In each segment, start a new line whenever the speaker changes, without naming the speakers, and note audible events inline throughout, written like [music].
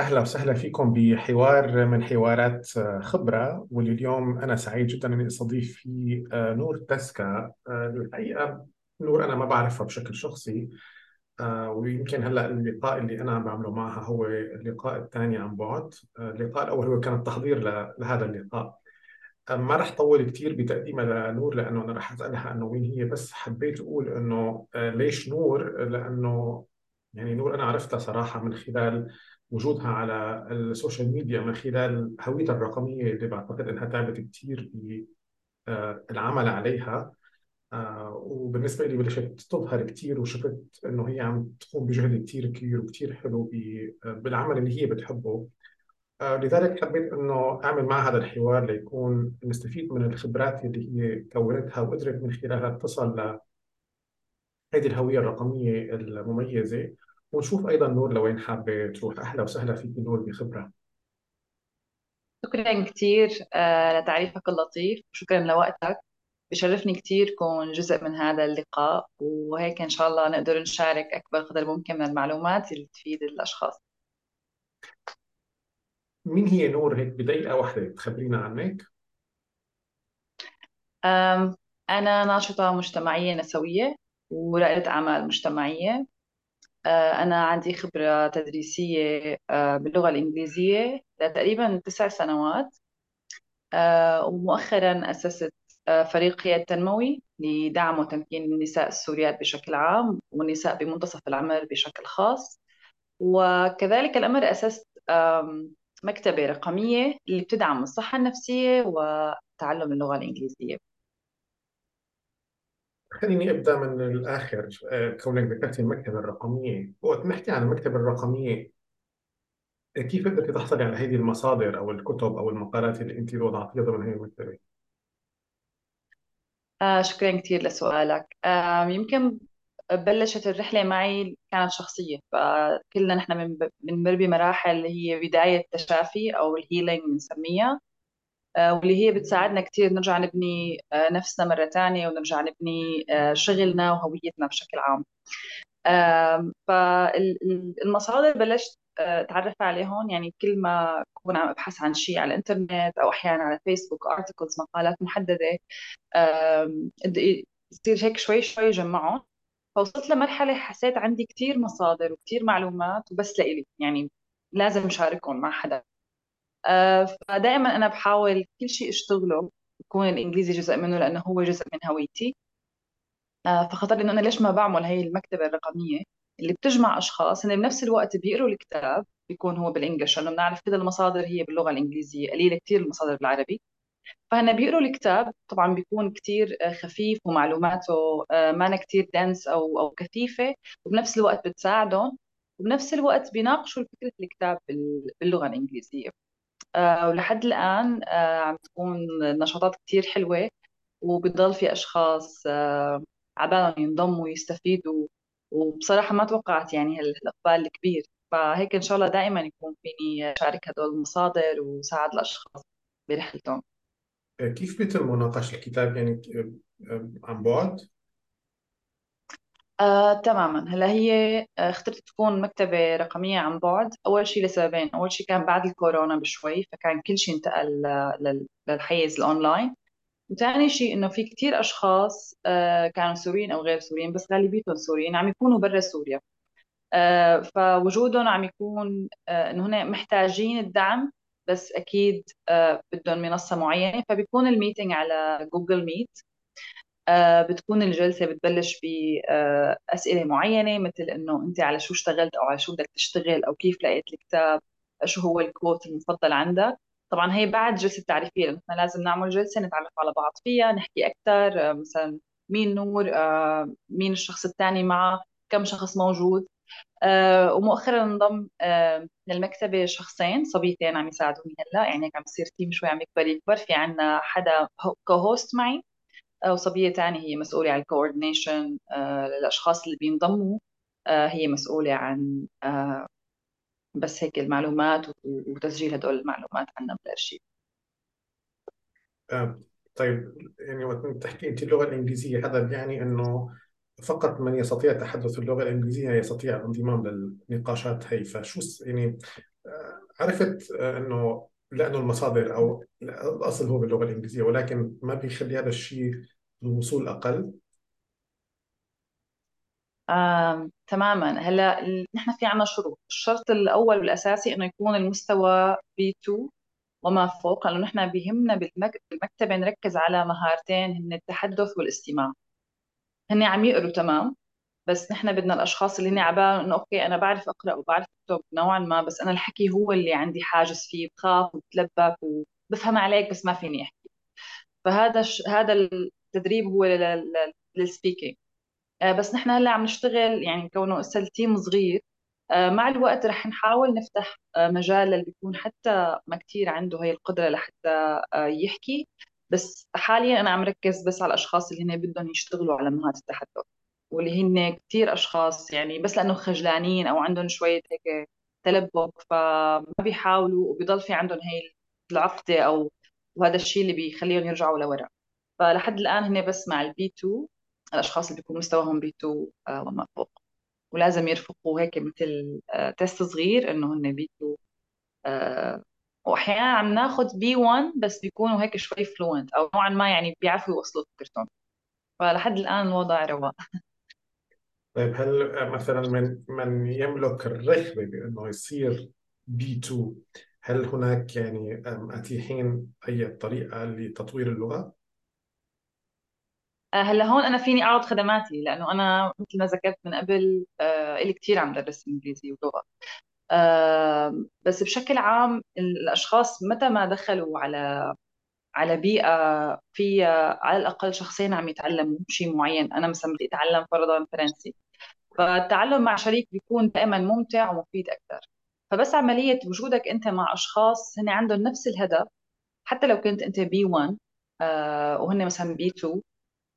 أهلا وسهلا فيكم بحوار من حوارات خبرة واللي اليوم أنا سعيد جدا أني أستضيف فيه نور تسكا الحقيقة نور أنا ما بعرفها بشكل شخصي ويمكن هلأ اللقاء اللي أنا عم بعمله معها هو اللقاء الثاني عن بعد. اللقاء الأول هو كان التحضير لهذا اللقاء. ما رح طول كثير بتقديمها لنور لأنه أنا رح أسألها أنه مين هي بس حبيت أقول أنه ليش نور؟ لأنه يعني نور أنا عرفتها صراحة من خلال وجودها على ال social media من خلال هويتها الرقمية اللي بعتقد أنها تعبت كثير بالعمل عليها. آه، وبالنسبة لي بلشت تظهر كثير وشفت أنه هي عم تقوم بجهد كثير كبير وكثير حلو بالعمل اللي هي بتحبه. آه، لذلك حبيت إنه أعمل معها هذا الحوار ليكون نستفيد من الخبرات اللي هي كونتها وقدرت من خلالها تصل لهذه الهوية الرقمية المميزة. ونشوف أيضا نور لوين حابة تروح. أهلا وسهلا فيك نور بخبرة.
شكرا كثير آه، لتعريفك اللطيف وشكرا لوقتك. بشرفني كثير كون جزء من هذا اللقاء وهيك إن شاء الله نقدر نشارك أكبر قدر ممكن من المعلومات اللي تفيد الأشخاص.
مين هي نور هيك بدقيقة واحدة؟ تخبرينا عنك؟
أنا ناشطة مجتمعية نسوية ورائدة أعمال مجتمعية. أنا عندي خبرة تدريسية آه، باللغة الإنجليزية لتقريبا تسع سنوات. آه، ومؤخرا أسست فريق قياد تنموي لدعم وتمكين النساء السوريات بشكل عام والنساء بمنتصف العمر بشكل خاص. وكذلك الأمر أسست مكتبة رقمية اللي بتدعم الصحة النفسية وتعلم اللغة الإنجليزية.
خليني أبدأ من الآخر. آه، كونك ذكرتي المكتبة الرقمية. وقت نحكي عن المكتبة الرقمية كيف بدك تحصلي على هذه المصادر أو الكتب أو المقالات اللي أنت وضعتيها ضمن هذه المكتبة؟
آه شكرا كثير لسؤالك. آه يمكن بلشت الرحلة معي كانت شخصية فكلنا نحن بنمر بمراحل هي بداية تشافي أو الهيلينج بنسميها. آه، واللي هي بتساعدنا كثير نرجع نبني آه، نفسنا مرة ثانية ونرجع نبني آه، شغلنا وهويتنا بشكل عام. فالمصادر بلشت أتعرف عليهم يعني كل ما أكون عم أبحث عن شيء على الإنترنت أو أحيانا على فيسبوك ارتكلز مقالات محددة يصير هيك شوي شوي جمعهم. فوصلت لمرحلة حسيت عندي كثير مصادر وكثير معلومات وبس لإلي يعني لازم اشاركهم مع حدا. آه، فدائما أنا بحاول كل شيء أشتغله يكون الإنجليزي جزء منه لأنه هو جزء من هويتي. آه، فخطر لي إنه أنا ليش ما بعمل هي المكتبة الرقمية اللي بتجمع أشخاص هن بنفس الوقت بيقروا الكتاب بيكون هو بالإنجلش لأنه بنعرف كل المصادر هي باللغة الإنجليزية قليلة كثير المصادر بالعربي. فهنا بيقروا الكتاب طبعا بيكون كثير آه، خفيف ومعلوماته ما كثير دنس أو أو كثيفة وبنفس الوقت بتساعدهم وبنفس الوقت بيناقشوا فكرة الكتاب باللغة الإنجليزية. آه، ولحد الآن آه، عم تكون نشاطات كتير حلوة وبضل في أشخاص آه، عبالهم ينضموا ويستفيدوا وبصراحة ما توقعت يعني هالإقبال الكبير فهيك إن شاء الله دائما يكون فيني أشارك هدول المصادر وساعد الأشخاص برحلتهم
كيف بيتم مناقشة الكتاب يعني عن بعد؟
آه، تماما. هلا هي آه، اخترت تكون مكتبة رقمية عن بعد. أول شيء لسببين أول شيء كان بعد الكورونا بشوي فكان كل شيء انتقل للحيز الأونلاين. وثاني شيء إنه في كثير أشخاص آه، كانوا سوريين أو غير سوريين بس غالبيتهم سوريين عم يكونوا برا سوريا. آه، فوجودهم عم يكون آه، إنه هن محتاجين الدعم بس أكيد آه، بدهم منصة معينة. فبيكون ال meeting على Google Meet بتكون الجلسة بتبلش بأسئلة معينة مثل إنه أنت على شو اشتغلت أو على شو بدك تشتغل أو كيف لقيت الكتاب شو هو الكوت المفضل عندك. طبعا هي بعد جلسة تعريفية لأنه إحنا لازم نعمل جلسة نتعرف على بعض فيها نحكي أكثر آه، مثلا مين نور آه، مين الشخص الثاني معه كم شخص موجود. ومؤخرا انضم للمكتبة شخصين صبيتين عم يساعدوني هلأ يعني هيك عم يصير تيم شوي عم يكبر يكبر في عنا حدا co-host معي. وصبية تانية هي مسؤولة عن ال coordination آه، للأشخاص اللي بينضموا. آه، هي مسؤولة عن آه، بس هيك المعلومات وتسجيل هدول المعلومات عنا بالأرشيف
طيب يعني وقت تحكي انت اللغة الإنجليزية هذا بيعني إنه فقط من يستطيع تحدث اللغة الإنجليزية يستطيع الانضمام للنقاشات هي فشو يعني عرفت آه، إنه لأنه المصادر أو الأصل هو باللغة الإنجليزية ولكن ما بيخلي هذا الشيء الوصول أقل؟
آم، تماما. هلأ نحن في عنا شروط. الشرط الأول والأساسي إنه يكون المستوى B2 وما فوق لأنه نحن بالمك- بالمكتبة نركز على مهارتين هن التحدث والاستماع. هن عم يقروا تمام. بس نحن بدنا الأشخاص اللي هن عبالهم إنه أوكي أنا بعرف أقرأ وبعرف أكتب نوعا ما بس أنا الحكي هو اللي عندي حاجز فيه بخاف وبتلبك وبفهم عليك بس ما فيني أحكي. فهذا ش... هذا التدريب هو لل speaking بس نحن هلأ عم نشتغل يعني كونه ال team صغير. آه، مع الوقت رح نحاول نفتح آه، مجال اللي بيكون حتى ما كتير عنده هي القدرة لحتى آه، يحكي. بس حاليا أنا عم ركز بس على الأشخاص اللي هن بدهم يشتغلوا على مهارة التحدث. واللي هن كتير أشخاص يعني بس لأنه خجلانين أو عندهم شوية هيك تلبك فما بيحاولوا وبيضل في عندهم هي العقدة أو وهذا الشيء اللي بيخليهم يرجعوا لورا. فلحد الآن هن بس مع ال B 2 الأشخاص اللي بيكون مستواهم B 2 وما فوق. ولازم يرفقوا هيك مثل آه، test صغير إنه هن B 2 آه، وأحيانا عم ناخذ B 1 بس بيكونوا هيك شوي fluent أو نوعا ما يعني بيعرفوا يوصلوا فكرتهم. فلحد الآن الوضع رواق.
طيب هل مثلا من من يملك الرغبه بأنه يصير بي 2 هل هناك يعني اتيحين أي طريقة لتطوير اللغة؟
آه، هلأ هون أنا فيني أعرض خدماتي لأنه أنا مثل ما ذكرت من قبل آه، إلي كثير عم درس إنجليزي ولغة. بس بشكل عام الأشخاص متى ما دخلوا على على بيئة فيها على الأقل شخصين عم يتعلموا شيء معين. أنا مثلا بدي أتعلم فرضا فرنسي. فالتعلم مع شريك بيكون دائما ممتع ومفيد أكثر. فبس عملية وجودك أنت مع أشخاص هن عندهم نفس الهدف حتى لو كنت أنت B 1 آه وهن مثلا B 2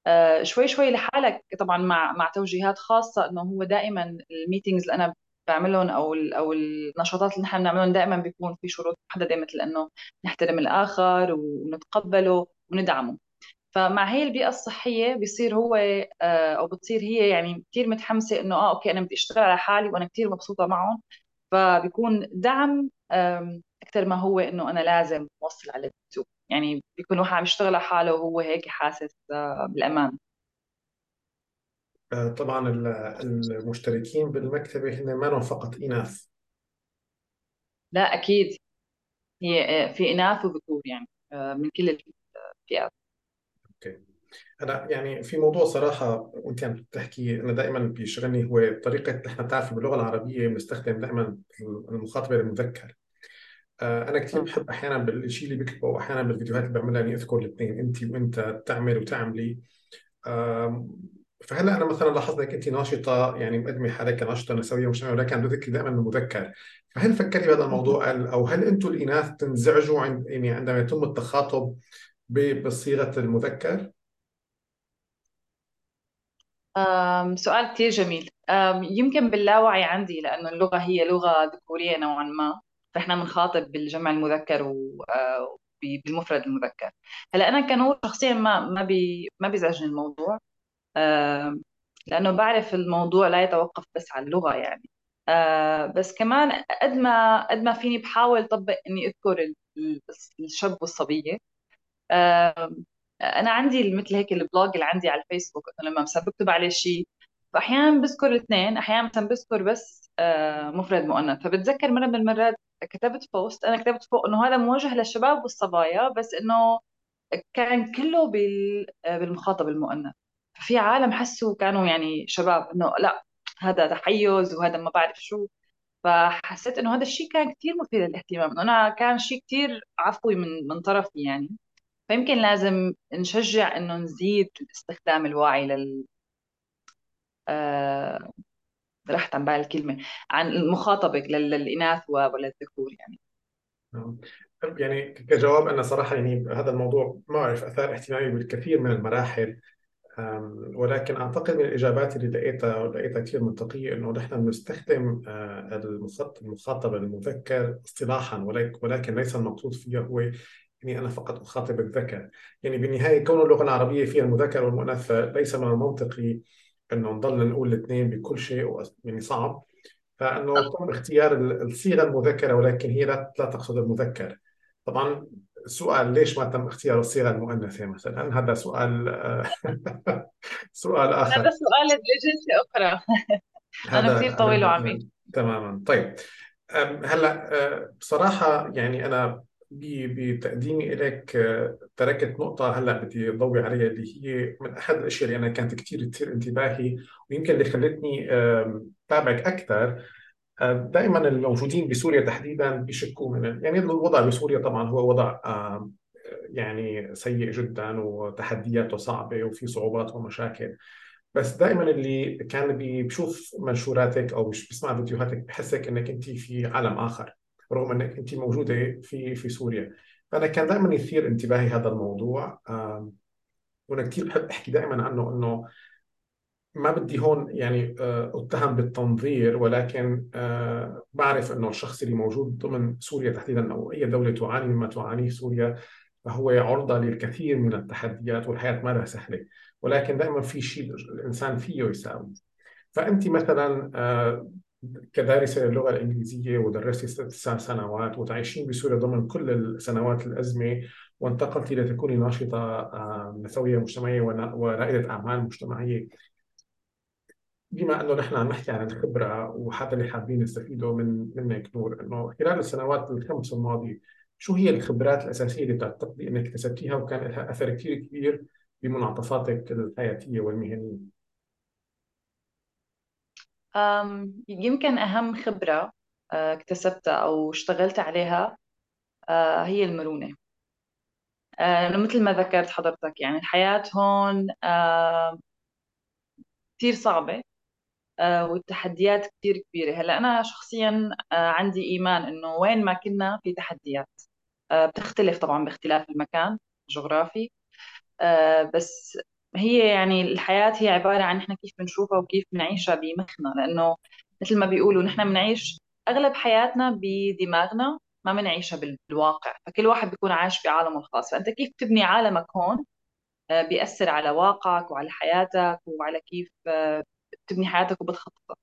آه شوي شوي لحالك طبعا مع مع توجيهات خاصة إنه هو دائما ال meetings اللي أنا بعملهم أو أو النشاطات اللي نحن بنعملهم دائما بيكون في شروط محددة مثل إنه نحترم الآخر ونتقبله وندعمه. فمع هي البيئة الصحية بيصير هو آه، أو بتصير هي يعني كثير متحمسة إنه آه أوكي أنا بدي أشتغل على حالي وأنا كثير مبسوطة معهم. فبيكون دعم آم، أكثر ما هو إنه أنا لازم أوصل على اليوتيوب يعني بيكون واحد عم يشتغل على حاله وهو هيك حاسس آه، بالأمان.
آه، طبعا ال- المشتركين بالمكتبة هن ما فقط إناث.
لا أكيد. هي في إناث وذكور يعني من كل الفئات
أوكي. أنا يعني في موضوع صراحة وانت عم تحكي أنا دائما بيشغلني هو طريقة نحن بتعرفي باللغة العربية بنستخدم دائما المخاطبه المذكر. آه، أنا كثير. بحب أحيانا بالشيء اللي بكتبه واحيانا بالفيديوهات اللي بعملها اني أذكر الاثنين أنت وأنت تعمل وتعملي فهلأ أنا مثلا لاحظت إنك أنت ناشطة يعني مقدمة حالك كناشطة نسويه مجتمعية ولكن عم دائما المذكر فهل فكرتي بهذا الموضوع؟ أو هل أنتم الإناث تنزعجوا عند يعني عندما يتم التخاطب؟ ب- بصيغه المذكر؟
أم، سؤال كتير جميل. أم، يمكن باللاوعي عندي لأنه اللغة هي لغة ذكورية نوعا ما فإحنا بنخاطب بالجمع المذكر وبالمفرد المذكر. هلأ أنا كنور شخصيا ما ما بي ما بيزعجني الموضوع. لأنه بعرف الموضوع لا يتوقف بس على اللغة يعني. أه، بس كمان قد ما قد ما فيني بحاول طبق ال- ال- الشاب والصبية آم، أنا عندي مثل هيك ال blog اللي عندي على الفيسبوك إنه لما مثلا بكتب عليه شيء فاحيانا بذكر الاثنين أحيانا مثلا بذكر بس آه، مفرد مؤنث. فبتذكر مرة من المرات كتبت post أنا كتبت فوق إنه هذا موجه للشباب والصبايا بس إنه كان كله آه، بالمخاطب المؤنث. في عالم حسوا كانوا يعني شباب إنه لا هذا تحيز وهذا ما بعرف شو. فحسيت إنه هذا الشيء كان كثير مثير للاهتمام إنه أنا كان شيء كثير عفوي من من طرفي يعني. فيمكن لازم نشجع إنه نزيد استخدام الوعي لل آه... رحت عن بالي الكلمة عن المخاطبة لل- للإناث وللذكور يعني
نعم. يعني كجواب أنا صراحة يعني هذا الموضوع ما أعرف أثار اهتمامي بالكثير من المراحل ولكن أعتقد من الإجابات اللي لقيتها لقيتها كثير منطقية إنه نحن بنستخدم آه، المخاط- المخاطبة المذكر اصطلاحا ولك- ولكن ليس المقصود فيها هو إني أنا فقط أخاطب الذكر يعني بالنهاية كون اللغة العربية فيها المذكر والمؤنث ليس من المنطقي إنه نضل نقول الاثنين بكل شيء يعني صعب. فأنه تم اختيار ال- الصيغة المذكرة ولكن هي لا لا تقصد المذكر. طبعا السؤال ليش ما تم اختيار الصيغة المؤنثة مثلا؟ هذا سؤال [laughs] سؤال
هذا
اخر
سؤال لجلسة أخرى. أنا
هذا
كثير
هذا
طويل وعميق.
تماما. طيب. هلأ أه، بصراحة يعني أنا ب- بتقديمي إليك أه، تركت نقطة هلأ بدي أضوي عليها اللي هي من أحد الأشياء اللي أنا كانت كثير تثير انتباهي ويمكن اللي خلتني أم، أتابعك أكثر دائما الموجودين بسوريا تحديدا بيشكوا من يعني الوضع بسوريا طبعا هو وضع يعني سيء جدا وتحدياته صعبة وفي صعوبات ومشاكل. بس دائما اللي كان بي- بيشوف منشوراتك أو بيسمع فيديوهاتك بحسك إنك انت في عالم آخر. رغم أنك أنت موجودة في في سوريا. فانا كان دائما يثير انتباهي هذا الموضوع وأنا كثير بحب أحكي دائما عنه إنه ما بدي هون يعني آه، أتهم بالتنظير ولكن آه، بعرف إنه الشخص اللي موجود ضمن سوريا تحديدا أو أي دولة تعاني مما تعانيه سوريا فهو عرضة للكثير من التحديات والحياة ما لها سهلة. ولكن دائما في شيء الإنسان فيه يساوي. فأنت مثلا آه، كدارسة للغة الإنجليزية ودرستي ست سنوات وتعيشين بسوريا ضمن كل السنوات الأزمة وانتقلت لتكوني ناشطة آه، نسوية مجتمعية ورائدة أعمال مجتمعية بما أنه نحن عم نحكي عن الخبرة وهذا اللي حابين نستفيده من منك نور إنه خلال السنوات الخمس الماضيه شو هي الخبرات الأساسية اللي بتعتقدي إنك اكتسبتيها وكان لها أثر كثير كبير بمنعطفاتك الحياتية
والمهنية؟ يمكن أهم خبرة أه، اكتسبتها أو اشتغلت عليها أه، هي المرونة. لأنه مثل ما ذكرت حضرتك يعني الحياة هون كثير صعبة أه، والتحديات كثير كبيرة. هلأ أنا شخصيا عندي إيمان إنه وين ما كنا في تحديات. بتختلف طبعا باختلاف المكان الجغرافي بس هي يعني الحياة هي عبارة عن نحن كيف بنشوفها وكيف بنعيشها بمخنا لأنه مثل ما بيقولوا نحن بنعيش أغلب حياتنا بدماغنا ما بنعيشها بال- بالواقع فكل واحد بيكون عايش بعالمه الخاص. فأنت كيف تبني عالمك هون؟ أه، بيأثر على واقعك وعلى حياتك وعلى كيف أه، بتبني حياتك وبتخططها.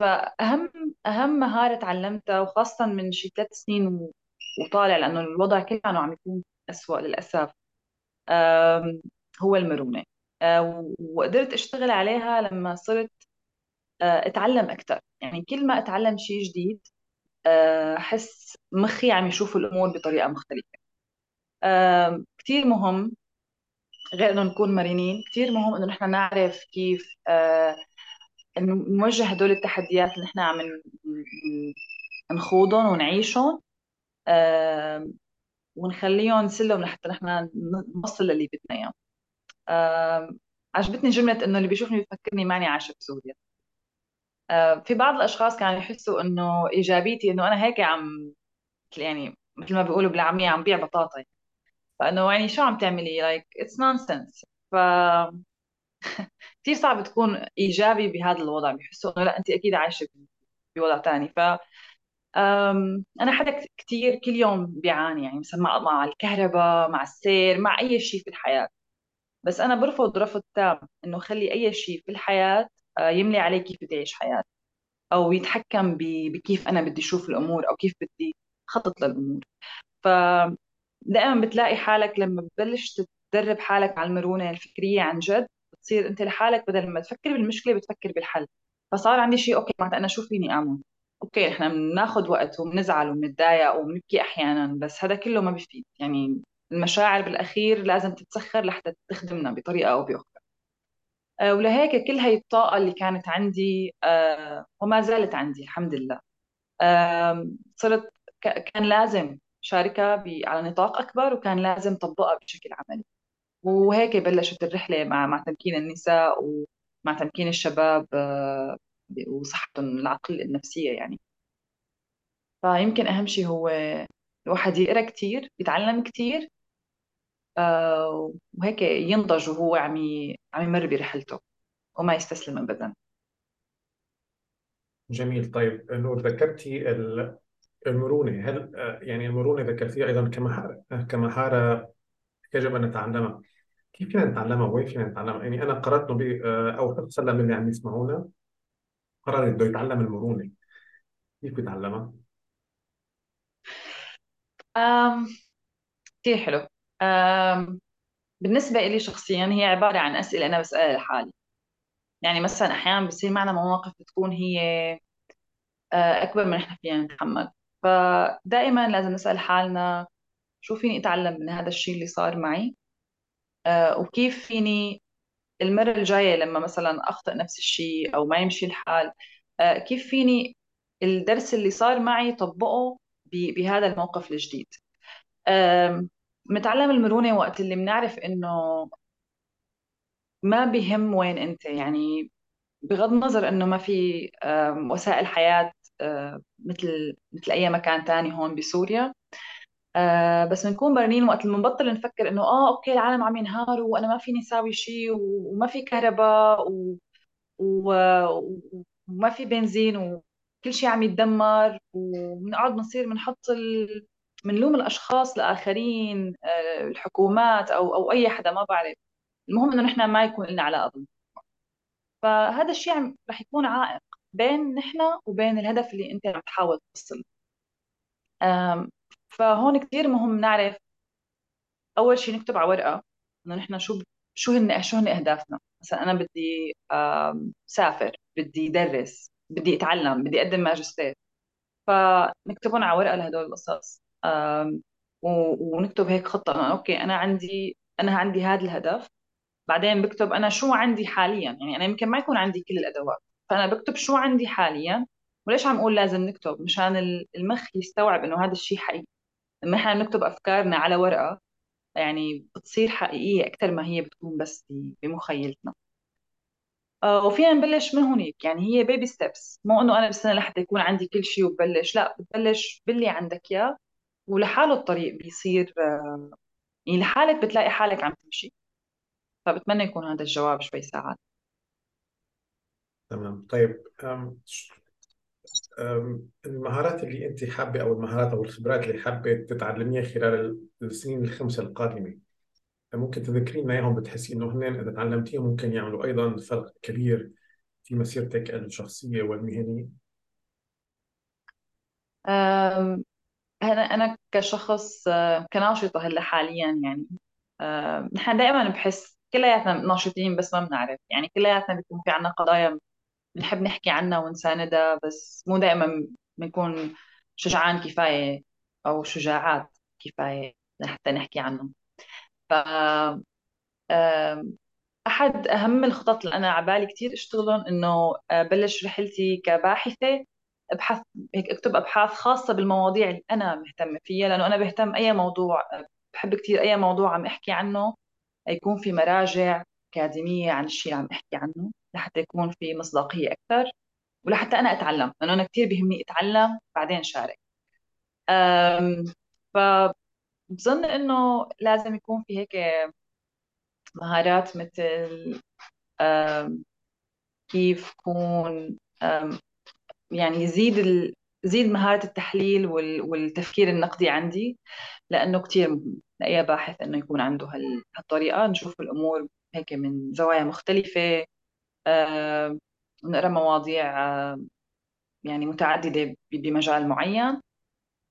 فأهم أهم مهارة تعلمتها وخاصة من شي ثلاث سنين وطالع لأنه الوضع كله عم يكون أسوأ للأسف. هو المرونة. أه، وقدرت أشتغل عليها لما صرت أه، أتعلم أكثر يعني كل ما أتعلم شيء جديد أه، أحس مخي عم يشوف الأمور بطريقة مختلفة. أم، كثير مهم غير إنه نكون مرنين كثير مهم إنه نحن نعرف كيف نواجه هدول التحديات اللي نحن عم نخوضهم ونعيشهم ونخليهم نسلم لحتى نحن نوصل للي بدنا إياه. آم، عجبتني جملة إنه اللي بيشوفني بيفكرني ماني عايشة بسوريا. في بعض الأشخاص كانوا يحسوا إنه إيجابيتي إنه أنا هيك عم يعني مثل ما بيقولوا بالعامية عم بيع بطاطا يعني. فإنه يعني شو عم تعملي؟ Like it's nonsense. ف [laughs] كثير صعب تكون إيجابي بهذا الوضع. بيحسوا إنه لا أنت أكيد عايشة بوضع تاني. ف أنا حدا كثير كل يوم بيعاني يعني مثلا مع الكهرباء مع السير مع أي شيء في الحياة. بس أنا برفض رفض تام إنه خلي أي شيء في الحياة آه، يملي علي كيف بدي أعيش حياتي أو يتحكم بكيف أنا بدي أشوف الأمور أو كيف بدي خطط للأمور. فدائما بتلاقي حالك لما بتبلش تدرب حالك على المرونة الفكرية عن جد بتصير أنت لحالك بدل ما تفكر بالمشكلة بتفكر بالحل. فصار عندي شيء okay معناتها أنا شو فيني أعمل؟ okay إحنا بناخذ وقت وبنزعل وبنتضايق وبنبكي أحيانا بس هذا كله ما بيفيد يعني المشاعر بالأخير لازم تتسخر لحتى تخدمنا بطريقة أو بأخرى. آه، ولهيك كل هاي الطاقة اللي كانت عندي آه، وما زالت عندي الحمد لله. صرت كان لازم شاركها على نطاق أكبر وكان لازم طبقها بشكل عملي. وهيك بلشت الرحلة مع مع تمكين النساء ومع تمكين الشباب آه، وصحتهم العقل النفسية يعني. فيمكن أهم شيء هو الواحد يقرأ كتير يتعلم كتير آه، وهيك ينضج وهو عم عم يمر برحلته وما يستسلم أبدا.
جميل. طيب نور ذكرتي ال- المرونة هل آه، يعني المرونة ذكرتيها أيضا كمهاره كمهاره يجب أن نتعلمها. كيف فينا نتعلمها؟ وين فينا نتعلمها؟ يعني أنا قرات إنه ب- آه، أو من اللي عم يسمعونا قرر بده يتعلم المرونة. كيف بتعلمها؟
أم كثير حلو. بالنسبة إلي شخصيا هي عبارة عن أسئلة أنا بسألها لحالي. يعني مثلا أحيانا بصير معنا مواقف بتكون هي آه، أكبر من إحنا فينا نتحمل فدائما لازم نسأل حالنا شو فيني أتعلم من هذا الشيء اللي صار معي؟ آه، وكيف فيني المرة الجاية لما مثلا أخطئ نفس الشيء أو ما يمشي الحال آه، كيف فيني الدرس اللي صار معي طبقه بهذا الموقف الجديد؟ آم، بنتعلم المرونة وقت اللي بنعرف إنه ما بيهم وين أنت. يعني بغض النظر إنه ما في وسائل حياة آه، مثل مثل أي مكان تاني هون بسوريا. آه بس بنكون برنين وقت اللي بنبطل نفكر إنه آه أوكي العالم عم ينهار وأنا ما فيني اساوي شيء وما في كهرباء و... و... وما في بنزين وكل شيء عم يتدمر وبنقعد بنصير بنحط ال... بنلوم الأشخاص الاخرين آه، الحكومات أو أو أي حدا ما بعرف. المهم إنه نحن ما يكون لنا علاقة بالموضوع. فهذا الشيء عم رح يكون عائق بين نحن وبين الهدف اللي أنت عم تحاول توصل. آم، فهون كثير مهم نعرف أول شيء نكتب على ورقة إنه نحن شو شو هن شو هن أهدافنا. مثلا أنا بدي سافر بدي درس بدي أتعلم بدي أقدم ماجستير. فنكتبهم على ورقة لهدول القصص. ونكتب هيك خطة. انه أوكي أنا عندي أنا عندي هذا الهدف. بعدين بكتب أنا شو عندي حاليا. يعني أنا يمكن ما يكون عندي كل الأدوات فأنا بكتب شو عندي حاليا. وليش عم أقول لازم نكتب؟ مشان ال- المخ يستوعب إنه هذا الشيء حقيقي لما إحنا نكتب أفكارنا على ورقة يعني بتصير حقيقية أكثر ما هي بتكون بس بمخيلتنا. آه، وفينا نبلش من هونيك. يعني هي بيبي ستيبس مو إنه أنا بالسنه لحتى يكون عندي كل شيء وببلش. لا بتبلش باللي عندك إياه. ولحاله الطريق بيصير آه، يعني لحالك بتلاقي حالك عم تمشي فبتمنى يكون هذا الجواب شوي ساعد.
تمام. طيب أم، أم، المهارات اللي أنت حابة أو المهارات أو الخبرات اللي حابة تتعلميها خلال ال- السنين الخمسة القادمة ممكن تذكرين لنا إياهم بتحسي إنه هن إذا تعلمتيهم ممكن يعملوا أيضا فرق كبير في مسيرتك الشخصية والمهنية؟
أنا أنا كشخص آه، كناشطة هلأ حاليا يعني. آه، نحن دائما بحس كلياتنا ناشطين بس ما بنعرف. يعني كلياتنا بيكون في عنا قضايا بنحب نحكي عنها ونساندها بس مو دائما بنكون شجعان كفاية أو شجاعات كفاية لحتى نحكي عنهم. ف آم، أحد أهم الخطط اللي أنا عبالي كتير أشتغلهم إنه آه، بلش رحلتي كباحثة أبحث هيك أكتب أبحاث خاصة بالمواضيع اللي أنا مهتمة فيها لأنه أنا بهتم أي موضوع بحب كتير أي موضوع عم أحكي عنه يكون في مراجع أكاديمية عن الشيء اللي عم أحكي عنه لحتى يكون في مصداقية أكثر ولحتى أنا أتعلم لأنه أنا كثير بيهمني أتعلم بعدين شارك. أم، فبظن إنه لازم يكون في هيك مهارات مثل كيف كون يعني يزيد ال... زيد مهارة التحليل وال... والتفكير النقدي عندي لأنه كثير مهم لأي باحث إنه يكون عنده هال... هالطريقة. نشوف الأمور هيك من زوايا مختلفة أم، نقرأ مواضيع أم، يعني متعددة بمجال معين.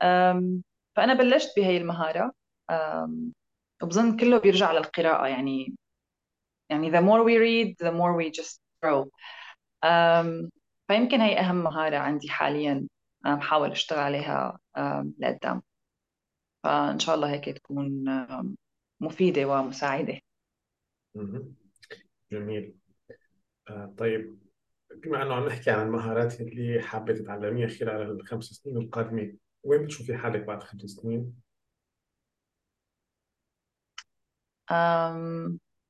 أم، فأنا بلشت بهي المهارة. أم، وبظن كله بيرجع للقراءة. يعني يعني the more we read the more we just grow. أم، فيمكن هي أهم مهارة عندي حاليا أم، بحاول أشتغل عليها لقدام فإن شاء الله هيك تكون مفيدة ومساعدة.
جميل آه، طيب بما أنه عم نحكي عن المهارات اللي حابة تتعلميها خلال الخمس سنين القادمة وين بتشوفي حالك بعد خمس سنين؟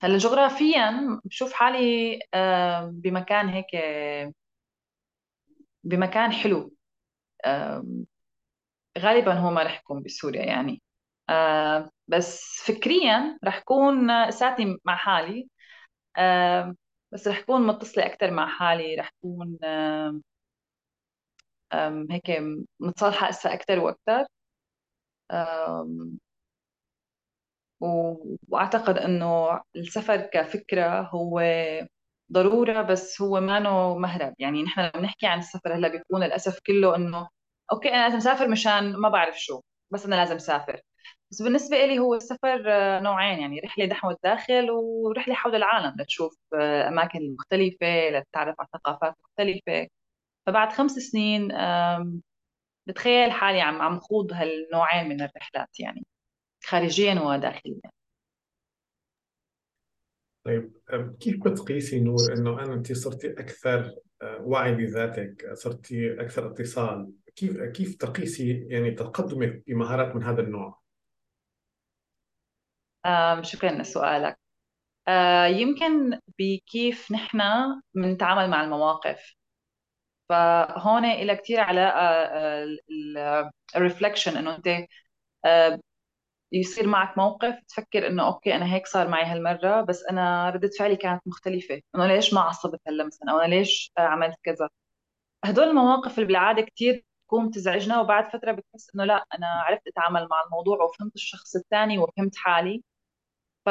هلأ جغرافيا بشوف حالي بمكان هيك بمكان حلو. غالبا هو ما رح يكون بسوريا يعني. بس فكريا رح كون ساعتي مع حالي. بس رح كون متصلة أكثر مع حالي رح كون هيك متصالحة هسه أكثر وأكثر وأعتقد إنه السفر كفكرة هو ضرورة بس هو ما مهرب. يعني نحن لما بنحكي عن السفر هلأ بيكون للأسف كله إنه أوكي أنا لازم أسافر مشان ما بعرف شو بس أنا لازم أسافر. بس بالنسبة لي هو السفر آه، نوعين. يعني رحلة نحو الداخل ورحلة حول العالم لتشوف آه، أماكن مختلفة لتتعرف على ثقافات مختلفة. فبعد خمس سنين بتخيل حالي عم عم خوض هالنوعين من الرحلات يعني خارجيا وداخليا.
طيب كيف بتقيسي نور إنه أنا انت صرتي أكثر أه، وعي بذاتك صرتي أكثر اتصال؟ كيف كيف تقيسي يعني تقدمك بمهارات من هذا النوع؟
آم، شكرا لسؤالك. آه، يمكن بكيف نحن بنتعامل مع المواقف. فهون إلى كتير علاقة ال reflection إنه أنت آه، يصير معك موقف تفكر إنه okay أنا هيك صار معي هالمرة بس أنا ردة فعلي كانت مختلفة. إنه ليش ما عصبت هلا مثلا؟ أو أنا ليش عملت كذا؟ هدول المواقف اللي بالعادة كثير تكون تزعجنا وبعد فترة بتحس إنه لا أنا عرفت أتعامل مع الموضوع وفهمت الشخص الثاني وفهمت حالي. ف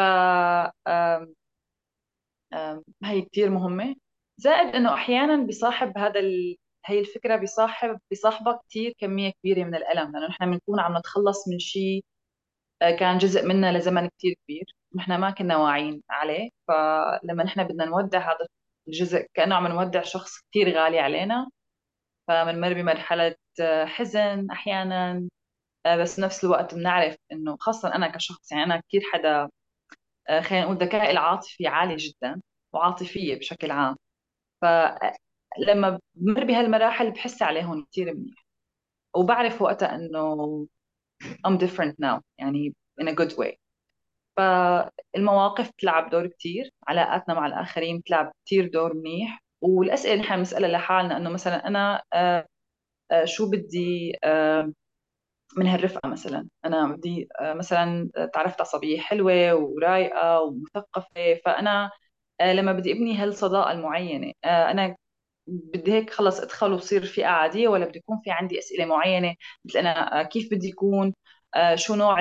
هي كثير مهمة. زائد إنه أحيانا بيصاحب هذا ال... هي الفكرة بيصاحب بيصاحبها كثير كمية كبيرة من الألم. لأنه نحن بنكون عم نتخلص من شيء كان جزء منا لزمن كتير كبير نحن ما كنا واعيين عليه. فلما نحن بدنا نودع هذا الجزء كأنه عم نودع شخص كتير غالي علينا. فبنمر بمرحلة آه، حزن أحيانا آه، بس بنفس الوقت بنعرف إنه خاصة أنا كشخص يعني أنا كتير حدا آه، خلينا نقول ذكائي العاطفي عالي جدا وعاطفية بشكل عام. فلما بمر بهالمراحل بحس عليهم كتير منيح. وبعرف وقتها إنه I'm different now يعني in a good way. فالمواقف بتلعب دور كتير علاقاتنا مع الآخرين بتلعب كتير دور منيح. والأسئلة اللي نحن بنسألها لحالنا إنه مثلا أنا آه، آه، شو بدي آه، من هالرفقة مثلا؟ أنا بدي مثلا تعرفت على صبية حلوة ورايقة ومثقفة فأنا لما بدي أبني هالصداقة المعينة أنا بدي هيك خلص أدخل وصير فئة عادية ولا بدي يكون في عندي أسئلة معينة مثل أنا كيف بدي يكون آه، شو نوع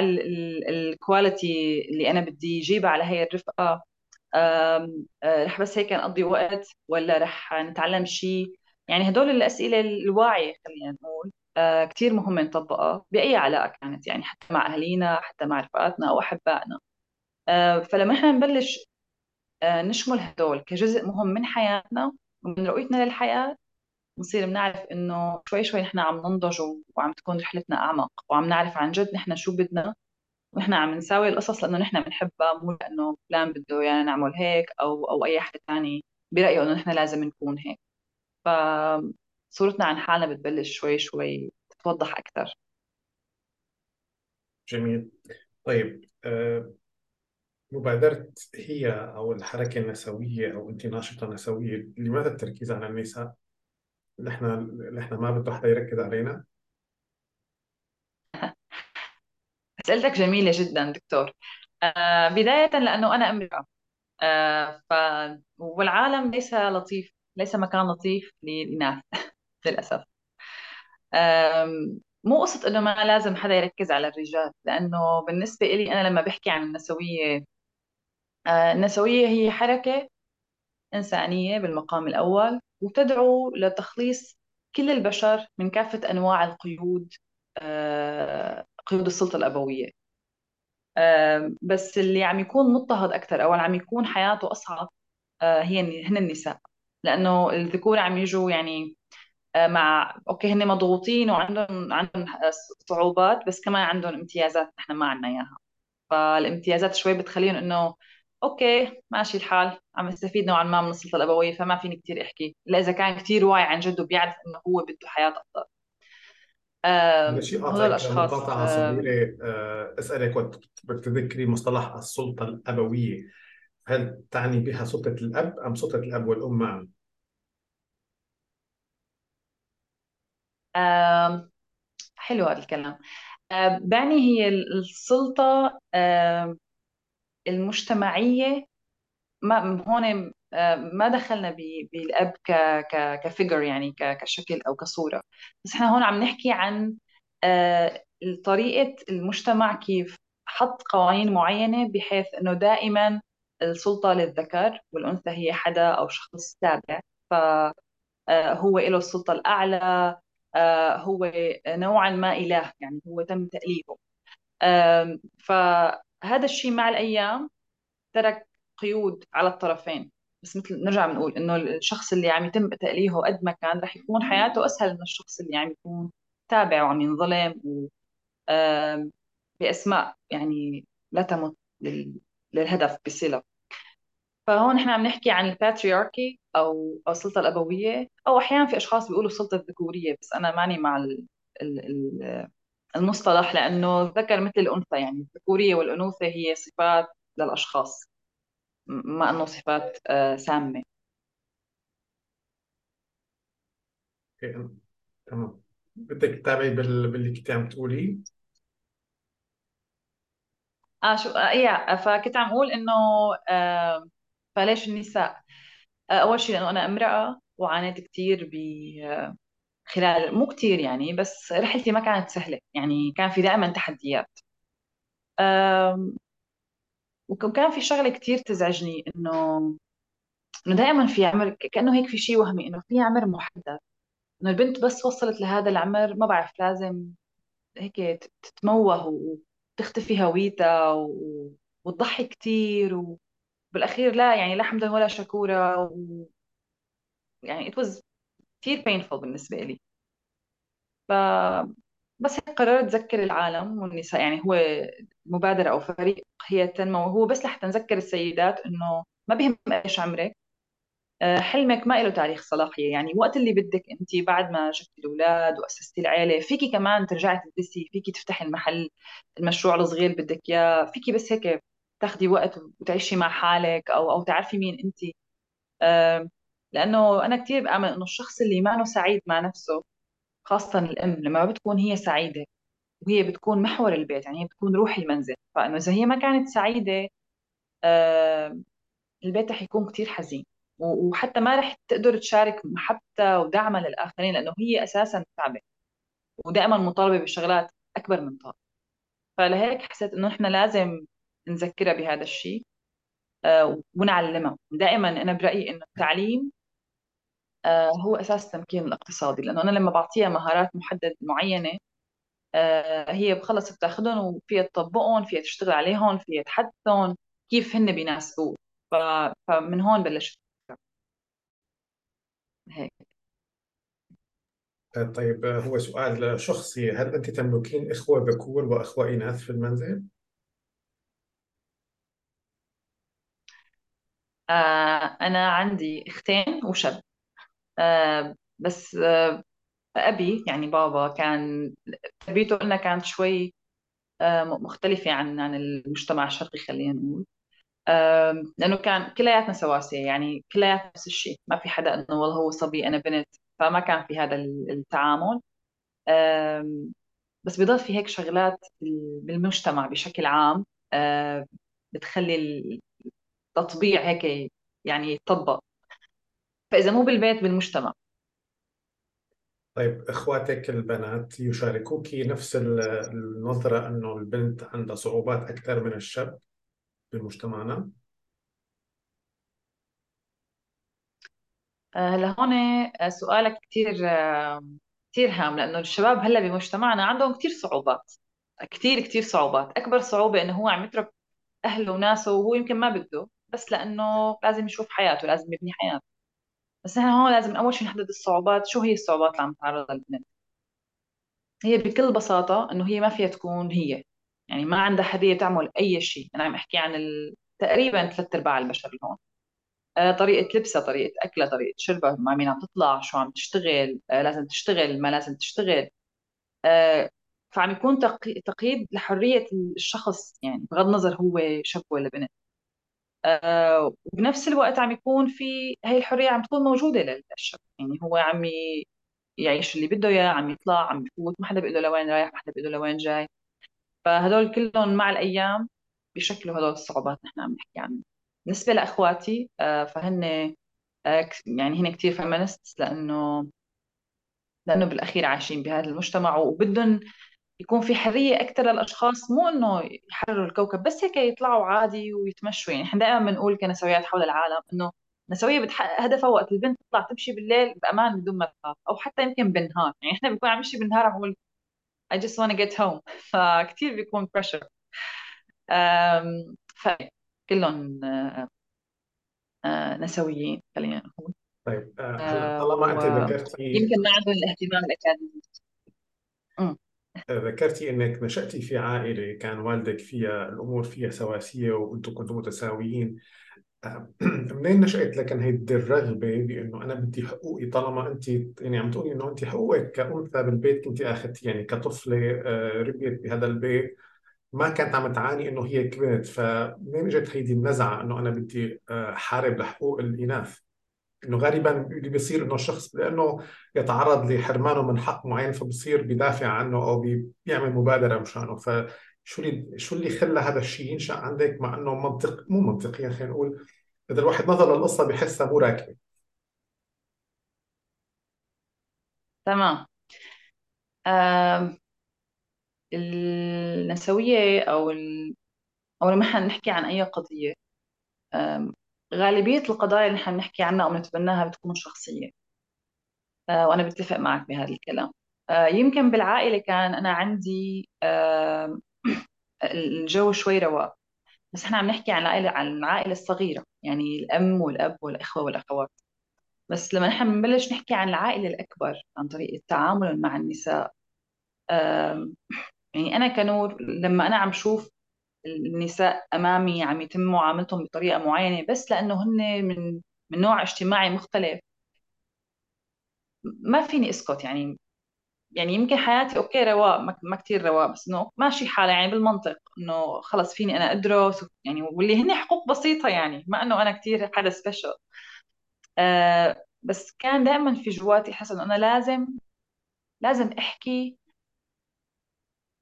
الكواليتي اللي أنا بدي اجيبها على هي الرفقة آه، رح بس هيك نقضي وقت ولا رح نتعلم شيء يعني هدول الأسئلة الواعية خلينا نقول آه، كثير مهم نطبقها بأي علاقة كانت يعني حتى مع أهالينا حتى مع رفقاتنا أو أحبائنا. آه، فلما إحنا نبلش آه، نشمل هدول كجزء مهم من حياتنا ومن رؤيتنا للحياة بنصير بنعرف إنه شوي شوي نحن عم ننضج وعم تكون رحلتنا أعمق وعم نعرف عن جد نحن شو بدنا ونحن عم نساوي القصص لأنه نحن بنحبها مو لأنه فلان بده يعني نعمل هيك أو أو أي حدا تاني برأيه إنه نحن لازم نكون هيك. فصورتنا عن حالنا بتبلش شوي شوي تتوضح أكثر
جميل. طيب أه، مبادرة هي أو الحركة النسوية أو أنت ناشطة نسوية لماذا التركيز على النساء؟ نحن نحن ما بده حدا يركز علينا؟
اسئلتك جميلة جدا دكتور. آه بداية لأنه أنا امراه آه ف والعالم ليس لطيف ليس مكان لطيف للإناث [laughs] للأسف. مو قصة إنه ما لازم حدا يركز على الرجال لأنه بالنسبة إلي أنا لما بحكي عن النسوية النسوية هي حركة إنسانية بالمقام الأول وتدعو لتخليص كل البشر من كافة أنواع القيود آه، قيود السلطة الأبوية. آم، بس اللي عم يكون مضطهد أكثر أو عم يكون حياته أصعب آه، هي هن النساء. لأنه الذكور عم يجوا يعني آه، مع okay هن مضغوطين وعندهم عندهم صعوبات بس كمان عندهم امتيازات نحن ما عندنا إياها. فالامتيازات شوي بتخليهم إنه okay ماشي الحال. عم يستفيد نوعا ما من السلطة الأبوية فما فيني كثير أحكي. الا إذا كان كثير واعي عن جد وبيعرف إنه هو بده حياة أفضل.
قاطعك
الأشخاص
مقاطعة
آم،
صغيرة أه، أسألك وقت بتذكري مصطلح السلطة الأبوية. هل تعني بها سلطة الأب أم سلطة الأب والأم معا؟
حلو هذا الكلام. بعني هي السلطة آم، المجتمعية ما هون آه، ما دخلنا بالأب ك كفيجر يعني كشكل أو كصورة. بس إحنا هون عم نحكي عن آه، طريقة المجتمع كيف حط قوانين معينة بحيث إنه دائما السلطة للذكر والأنثى هي حدا أو شخص تابع فهو له السلطة الأعلى آه، هو نوعا ما إله يعني هو تم تأليفه. آم، فهذا الشيء مع الأيام ترك قيود على الطرفين. بس مثل نرجع بنقول إنه الشخص اللي عم يتم تأليهه قد ما كان رح يكون حياته أسهل من الشخص اللي عم يكون تابع وعم ينظلم و آم، بأسماء يعني لا تمت لل- للهدف بصلة. فهون إحنا عم نحكي عن ال patriarchy أو أو السلطة الأبوية أو أحيانا في أشخاص بيقولوا السلطة الذكورية بس أنا ماني مع ال- ال- ال- المصطلح لأنه ذكر مثل الأنثى يعني الذكورية والأنوثة هي صفات للأشخاص م- ما إنه صفات آه، سامة.
okay، تمام. بدك تتابعي بال... باللي كنت عم تقولي؟
آه شو آه يا فكنت عم أقول إنه آه فليش النساء. آه أول شيء لأنه أنا أمرأة وعانيت كثير ب آه، خلال مو كثير يعني بس رحلتي ما كانت سهلة يعني كان في دائما تحديات. وكان في شغلة كثير تزعجني إنه إنه دائما في عمر كأنه هيك في شيء وهمي إنه في عمر محدد. إنه البنت بس وصلت لهذا العمر ما بعرف لازم هيك تتموه وتختفي هويتها و... وتضحي كثير وبالأخير لا يعني لا حمدا ولا شكورا و... يعني it was كثير painful بالنسبة لي. ف بس هيك قررت أذكر العالم والنساء يعني هو مبادرة أو فريق هي تنمو هو بس لحتى نذكر السيدات إنه ما بهم إيش عمرك. آه، حلمك ما له تاريخ صلاحية يعني وقت اللي بدك أنت بعد ما جبتي الأولاد وأسستي العيلة فيكي كمان ترجعي تدرسي فيكي تفتحي المحل المشروع الصغير اللي بدك إياه فيكي بس هيك تاخدي وقت وتعيشي مع حالك أو أو تعرفي مين أنت. لأنه أنا كثير بآمن إنه الشخص اللي ما سعيد مع نفسه خاصة الأم لما ما بتكون هي سعيدة وهي بتكون محور البيت يعني هي بتكون روح المنزل. فإنه إذا هي ما كانت سعيدة آه، البيت رح يكون كتير حزين. وحتى ما رح تقدر تشارك محبتها ودعمها للآخرين لأنه هي أساسا تعبة ودائما مطالبة بشغلات أكبر من طاقة. فلهيك حسيت إنه إحنا لازم نذكرها بهذا الشيء آه، ونعلمها. دائما أنا برأيي إنه التعليم هو أساس التمكين الاقتصادي لأنه أنا لما بعطيها مهارات محددة معينة آه، هي خلص بتاخدهم وفيها تطبقهم فيها تشتغل عليهم فيها تحدثهم كيف هن بيناسبوه. فمن هون بلشت هيك
آه، طيب آه، هو سؤال شخصي هل أنت تملكين إخوة ذكور وأخوة إناث في المنزل؟
آه، أنا عندي أختين وشاب آه، بس آه، أبي يعني بابا كان تربيته لنا كانت شوي آه، مختلفة عن عن المجتمع الشرقي خلينا نقول. لأنه كان كلياتنا سواسية يعني كلياتنا نفس الشيء ما في حدا إنه والله هو صبي أنا بنت فما كان في هذا التعامل. بس بيضل في هيك شغلات بال- بالمجتمع بشكل عام آه، بتخلي التطبيع هيك يعني يتطبق. فإذا مو بالبيت بالمجتمع.
طيب إخواتك البنات يشاركوك نفس ال- النظرة أنه البنت عندها صعوبات أكثر من الشاب بمجتمعنا؟
آه، هلأ هون آه، سؤالك كثير آه، كثير هام لأنه الشباب هلأ بمجتمعنا عندهم كثير صعوبات كثير كثير صعوبات. أكبر صعوبة إنه هو عم يترك أهله وناسه وهو يمكن ما بده بس لأنه لازم يشوف حياته لازم يبني حياته. بس نحن هون لازم أول شيء نحدد الصعوبات شو هي الصعوبات اللي عم تتعرض البنت هي بكل بساطة إنه هي ما فيها تكون هي. يعني ما عندها حرية تعمل أي شيء أنا عم أحكي عن ال... تقريبا ثلاث أرباع البشر اللي هون آه، طريقة لبسها طريقة أكلها طريقة شربها مع مين عم تطلع شو عم تشتغل آه، لازم تشتغل ما لازم تشتغل. آه، فعم يكون تق- تقييد لحرية الشخص. يعني بغض النظر هو شاب ولا بنت. وبنفس الوقت عم يكون في هاي الحرية عم تكون موجودة للشاب يعني هو عم يعيش اللي بده إياه عم يطلع عم يفوت ما حدا بيقول له لوين رايح ما حدا بيقول له لوين جاي. فهدول كلهم مع الأيام بيشكلوا هدول الصعوبات نحن عم نحكي عنها. بالنسبة لأخواتي آه، فهن آه، يعني هن كتير فيمينست لأنه لأنه بالأخير عايشين بهذا المجتمع وبدهم يكون في حرية أكثر للأشخاص مو إنه يحرروا الكوكب بس هيك يطلعوا عادي ويتمشوا. يعني إحنا دائما بنقول كنسويات حول العالم إنه النسويه بتحقق هدفها وقت البنت تطلع تمشي بالليل بأمان بدون ما تخاف أو حتى يمكن بالنهار. يعني إحنا بنكون عم نمشي بالنهار عم نقول I just wanna get home. [laughs] فكتير بيكون pressure. فكلهم آه، آه، نسويين خلينا نقول.
طيب آه، طالما أنت ذكرتي
ويمكن ما عندهم الاهتمام الأكاديمي
ذكرتي إنك نشأتي في عائلة كان والدك فيها الأمور فيها سواسية وأنتم كنتم متساويين. آه، [clears throat] منين نشأت لكن هيدي الرغبة بأنه أنا بدي حقوقي طالما انت يعني عم تقولي إنه انت حقوقك كأنثى بالبيت كنت أخذتي يعني كطفلة آه، ربيت بهذا البيت ما كانت عم تعاني إنه هي كبرت. فمنين إجت هيدي النزعة إنه أنا بدي آه، حارب لحقوق الإناث؟ إنه غالبا اللي بيصير إنه الشخص لأنه يتعرض لحرمانه من حق معين فبصير بدافع عنه أو بي- بيعمل مبادرة مشانه. فشو اللي شو اللي خلى هذا الشيء ينشأ عندك؟ مع إنه منطق مو منطقيا خلينا نقول. إذا الواحد نظر للقصة بحسها مو راكبة.
تمام. آم، النسوية أو ال... أو لما نحكي عن أي قضية غالبية القضايا اللي نحن بنحكي عنها أو نتبناها بتكون شخصية. آه، وأنا بتفق معك بهذا الكلام. آه، يمكن بالعائلة كان أنا عندي آم، [clears throat] الجو شوي رواق. بس إحنا عم نحكي عن العائلة عن العائلة الصغيرة يعني الأم والأب والإخوة والأخوات. بس لما نحن بنبلش نحكي عن العائلة الأكبر عن طريق التعامل مع النساء يعني أنا كنور لما أنا عم شوف النساء أمامي عم يتم معاملتهم بطريقة معينة بس لأنه هن من من نوع اجتماعي مختلف. ما فيني أسكت يعني يعني يمكن حياتي أوكي رواق ما كثير رواق بس إنه ماشي حالي يعني بالمنطق إنه خلص فيني أنا أدرس يعني واللي هن حقوق بسيطة يعني ما إنه أنا كثير حدا سبيشل آه بس كان دائما في جواتي حس إنه أنا لازم لازم أحكي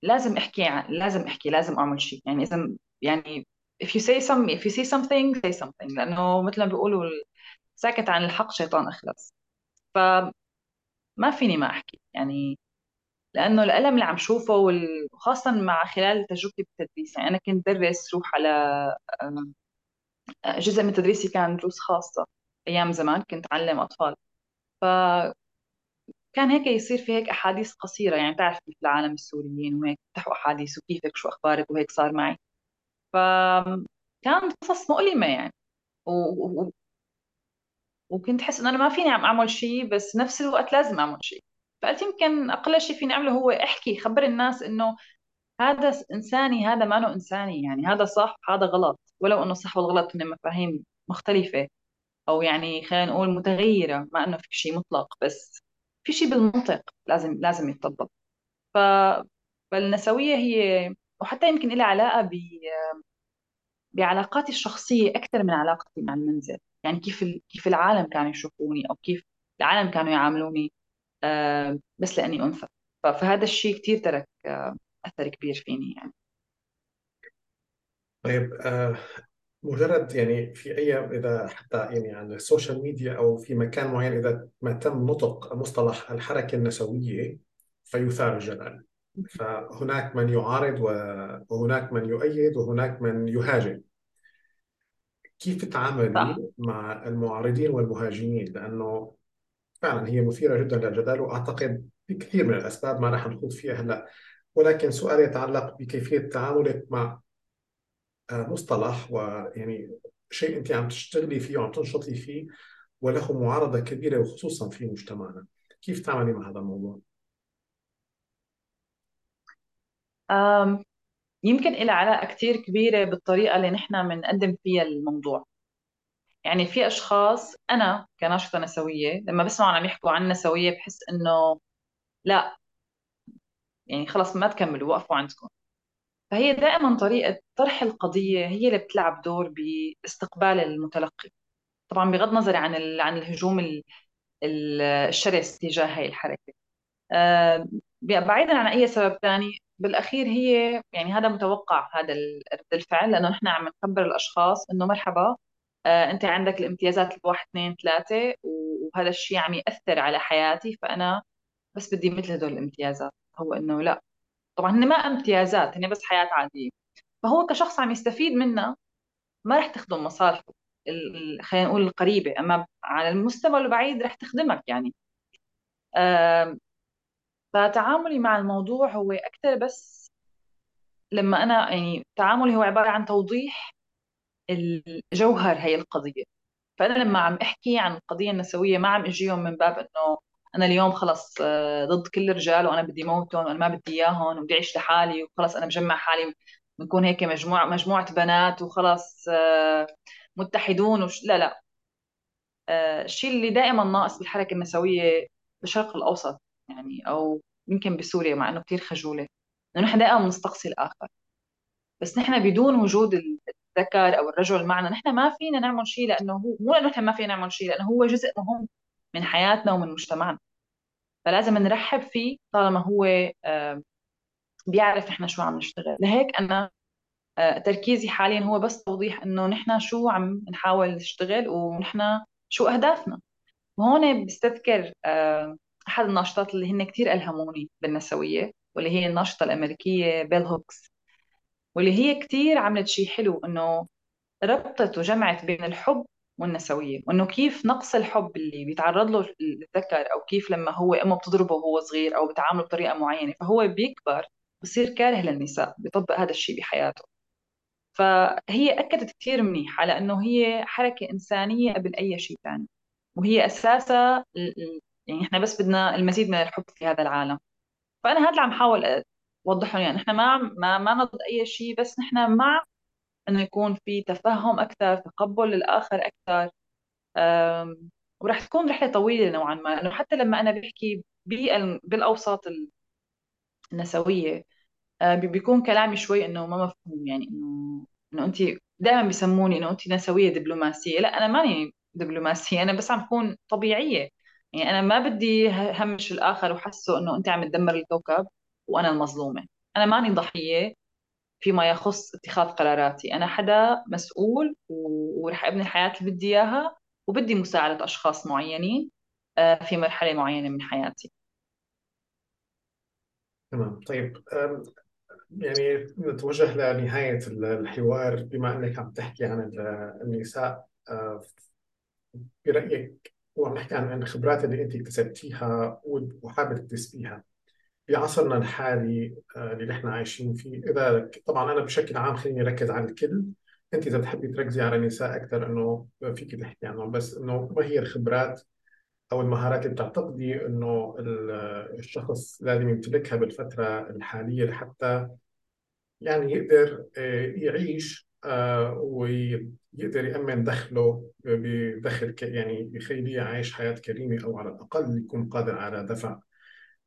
لازم أحكي لازم أحكي لازم أعمل شيء. يعني إذا يعني if you say some if you see something say something. لأنه مثل ما بيقولوا ساكت عن الحق شيطان أخلص. فما فيني ما أحكي. يعني لأنه الألم اللي عم شوفه وخاصه مع خلال تجربتي بالتدريس. يعني أنا كنت درس روح على آه، جزء من تدريسي كان دروس خاصة أيام زمان كنت أعلم أطفال. فكان هيك يصير في هيك أحاديث قصيرة يعني تعرف كيف العالم السوريين وهيك بتحكوا أحاديث وكيفك شو أخبارك وهيك صار معي. فكان قصص مؤلمة يعني. و... و... وكنت أحس إنه أنا ما فيني عم أعمل شيء بس نفس الوقت لازم أعمل شيء فقلت يمكن أقل شيء فيني أعمله هو أحكي خبر الناس إنه هذا إنساني هذا ما إنه إنساني يعني هذا صح هذا غلط. ولو إنه صح والغلط هن مفاهيم مختلفة. أو يعني خلينا نقول متغيرة ما إنه في شيء مطلق بس في شيء بالمنطق لازم لازم يتطبق. ف... فالنسوية هي وحتى يمكن لها علاقة ب... بعلاقاتي الشخصية أكثر من علاقتي مع المنزل. يعني كيف ال... كيف العالم كانوا يشوفوني أو كيف العالم كانوا يعاملوني بس لأني أنثى. ف... فهذا الشيء كثير ترك أثر كبير فيني يعني.
طيب آه، مجرد يعني في أي إذا حتى يعني على السوشيال ميديا أو في مكان معين إذا ما تم نطق مصطلح الحركة النسوية فيثار الجدل فهناك من يعارض وهناك من يؤيد وهناك من يهاجم. كيف تتعاملي مع المعارضين والمهاجمين؟ لأنه فعلا هي مثيرة جدا للجدل وأعتقد بكثير من الأسباب ما راح نخوض فيها هلأ. ولكن سؤال يتعلق بكيفية تعاملك مع مصطلح ويعني شيء أنت عم تشتغلي فيه وعم تنشطي فيه وله معارضة كبيرة وخصوصا في مجتمعنا. كيف تعملي مع هذا الموضوع؟
يمكن إلها علاقة كتير كبيرة بالطريقة اللي نحن بنقدم فيها الموضوع. يعني في أشخاص أنا كناشطة نسوية لما بسمع عم يحكوا عن نسوية بحس إنه لا يعني خلص ما تكملوا وقفوا عندكم. فهي دائما طريقة طرح القضية هي اللي بتلعب دور باستقبال المتلقي. طبعا بغض النظر عن عن الهجوم ال- ال- الشرس تجاه هاي الحركة. آه، بعيدا عن أي سبب ثاني بالأخير هي يعني هذا متوقع هذا رد الفعل لأنه نحن عم نخبر الأشخاص إنه مرحبا آه، أنت عندك الامتيازات الواحد اثنين ثلاثة وهذا الشيء عم يأثر على حياتي فأنا بس بدي مثل هدول الامتيازات. هو إنه لا. طبعا هن ما امتيازات هن بس حياة عادية. فهو كشخص عم يستفيد منها ما رح تخدم مصالحه ال- خلينا نقول القريبة. أما على المستوى البعيد رح تخدمك يعني. فتعاملي مع الموضوع هو أكثر بس لما أنا يعني تعاملي هو عبارة عن توضيح الجوهر هي القضية. فأنا لما عم أحكي عن القضية النسوية ما عم أجيهم من باب إنه أنا اليوم خلص آه، ضد كل الرجال وأنا بدي موتهم وأنا ما بدي إياهم وبدي أعيش لحالي وخلص أنا بجمع حالي بنكون هيك مجموعة مجموعة بنات وخلص آه، متحدون وش لا لا. آه، الشيء اللي دائما ناقص بالحركة النسوية بالشرق الأوسط يعني أو يمكن بسوريا مع إنه كثير خجولة. إنه نحن دائما بنستقصي الآخر. بس نحن بدون وجود الذكر أو الرجل معنا نحن ما فينا نعمل شيء لأنه هو مو لأنه نحن ما فينا نعمل شيء لأنه هو جزء مهم. من حياتنا ومن مجتمعنا. فلازم نرحب فيه طالما هو بيعرف نحن شو عم نشتغل. لهيك أنا آه، تركيزي حاليا هو بس توضيح إنه نحن شو عم نحاول نشتغل ونحن شو أهدافنا. وهون بستذكر أحد الناشطات اللي هن كثير ألهموني بالنسوية واللي هي الناشطه الأمريكية بيل هوكس واللي هي كثير عملت شيء حلو إنه ربطت وجمعت بين الحب والنسوية وإنه كيف نقص الحب اللي بيتعرض له الذكر أو كيف لما هو أمه بتضربه وهو صغير أو بتعامله بطريقة معينة فهو بيكبر بصير كاره للنساء بيطبق هذا الشيء بحياته. فهي أكدت كثير منيح على إنه هي حركة إنسانية قبل أي شيء ثاني وهي أساسها يعني إحنا بس بدنا المزيد من الحب في هذا العالم. فأنا هذا اللي عم حاول أوضحه يعني إحنا ما ما ما ضد أي شيء بس نحن مع إنه يكون في تفهم أكثر تقبل للاخر أكثر. أم، وراح تكون رحلة طويلة نوعا ما لأنه حتى لما أنا بحكي بال- بالأوساط النسوية بي- بيكون كلامي شوي إنه ما مفهوم يعني إنه إنه انت دائما بيسموني إنه انت نسوية دبلوماسية. لا أنا ماني دبلوماسية أنا بس عم بكون طبيعية. يعني أنا ما بدي همش الآخر وحسه إنه أنت عم تدمر الكوكب وأنا المظلومة. أنا ماني ضحية. فيما يخص اتخاذ قراراتي. أنا حدا مسؤول ورح أبني الحياة اللي بدي إياها وبدي مساعدة أشخاص معينين آه، في مرحلة معينة من حياتي.
تمام. طيب يعني نتوجه لنهاية الحوار. بما أنك عم تحكي عن ال- النساء أه، برأيك وعم نحكي عن الخبرات اللي أنت اكتسبتيها وحابة تكتسبيها. بعصرنا الحالي آه، اللي نحن عايشين فيه. إذا طبعا أنا بشكل عام خليني أركز على الكل. أنت إذا بتحبي تركزي على النساء أكثر إنه فيك تحكي عنهم بس إنه ما هي الخبرات أو المهارات اللي بتعتقدي ال- الشخص لازم يمتلكها بالفترة الحالية لحتى يعني يقدر آه، يعيش آه، ويقدر يأمن دخله بدخل يعني يخليه يعيش حياة كريمة أو على الأقل يكون قادر على دفع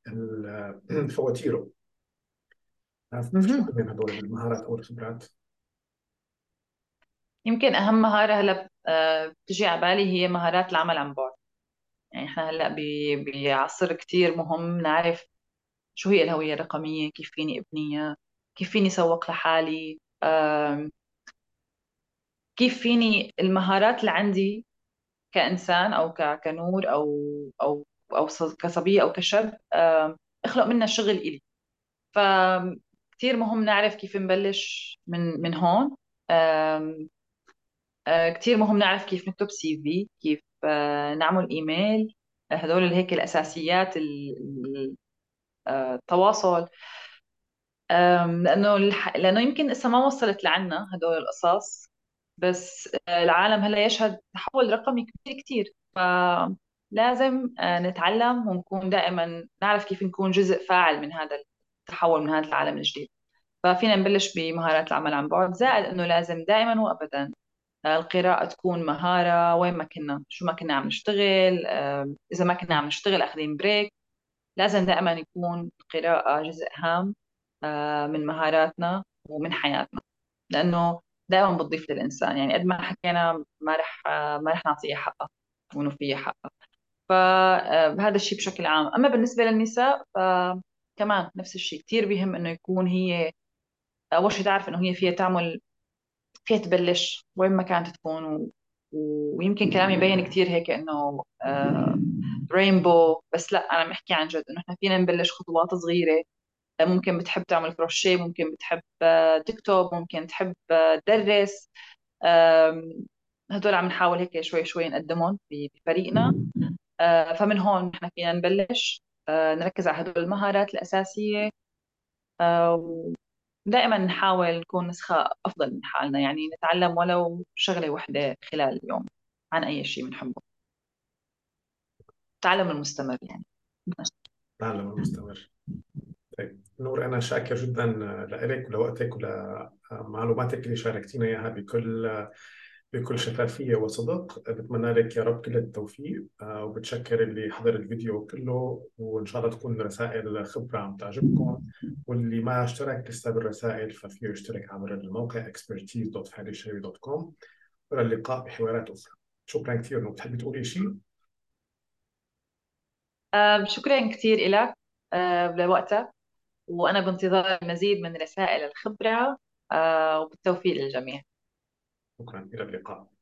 [clears throat] فواتيره
مهم.
من هدول المهارات أو الخبرات؟
يمكن أهم مهارة هلأ آه، بتجي على بالي هي مهارات العمل عن بعد يعني إحنا هلأ بعصر كتير مهم نعرف شو هي الهوية الرقمية كيف فيني أبنيها كيف فيني سوق لحالي كيف فيني المهارات اللي عندي كإنسان أو كنور أو أو أو ص- كصبية أو كشاب اخلق منها شغل إلي. فكتير مهم نعرف كيف نبلش من من هون. كتير مهم نعرف كيف نكتب سي في كيف نعمل إيميل. آه، هدول هيك الأساسيات ال- ال- آه، التواصل. الح... لأنه يمكن لسه ما وصلت لعنا هدول القصص بس العالم هلأ يشهد تحول رقمي كبير كتير. فلازم آه، نتعلم ونكون دائما نعرف كيف نكون جزء فاعل من هذا التحول من هذا العالم الجديد. ففينا نبلش بمهارات العمل عن بعد. زائد إنه لازم دائما وابدا آه، القراءة تكون مهارة. وين ما كنا شو ما كنا عم نشتغل إذا ما كنا عم نشتغل أخذين بريك لازم دائما يكون القراءة جزء هام آه، من مهاراتنا ومن حياتنا. لأنه دائما بتضيف للإنسان. يعني قد ما حكينا ما رح ما رح نعطيها حقها ونوفيها حقها فهذا الشيء بشكل عام. أما بالنسبة للنساء فكمان نفس الشيء. كثير بيهم إنه يكون هي أول شيء تعرف إنه هي فيها تعمل فيها تبلش وين ما كانت تكون و... ويمكن كلامي يبين كثير هيك إنه رينبو بس لا أنا بحكي عن جد إنه إحنا فينا نبلش خطوات صغيرة. ممكن بتحب تعمل كروشيه ممكن بتحب آه، تكتب ممكن تحب آه، تدرس. هدول عم نحاول هيك شوي شوي نقدمهم بفريقنا. آه، فمن هون نحن فينا نبلش. آه، نركز على هدول المهارات الأساسية. دائما نحاول نكون نسخة أفضل من حالنا يعني نتعلم ولو شغلة واحدة خلال اليوم عن أي شيء بنحبه. التعلم المستمر يعني.
التعلم المستمر. طيب نور أنا شاكر جدا لك ولوقتك ولمعلوماتك اللي شاركتينا إياها بكل بكل شفافية وصدق. بتمنى لك يا رب كل التوفيق آه، وبتشكر اللي حضر الفيديو كله وإن شاء الله تكون رسائل خبرة عم تعجبكم. واللي ما اشترك لسه بالرسائل ففيه يشترك عبر الموقع expertise.fadishawi.com والى اللقاء بحوارات أخرى. شكرا كثير. نور بتحبي تقولي شيء؟
شكرا كثير لك لوقتك. وأنا بانتظار مزيد من رسائل الخبرة وبالتوفيق للجميع.
شكرا إلى اللقاء.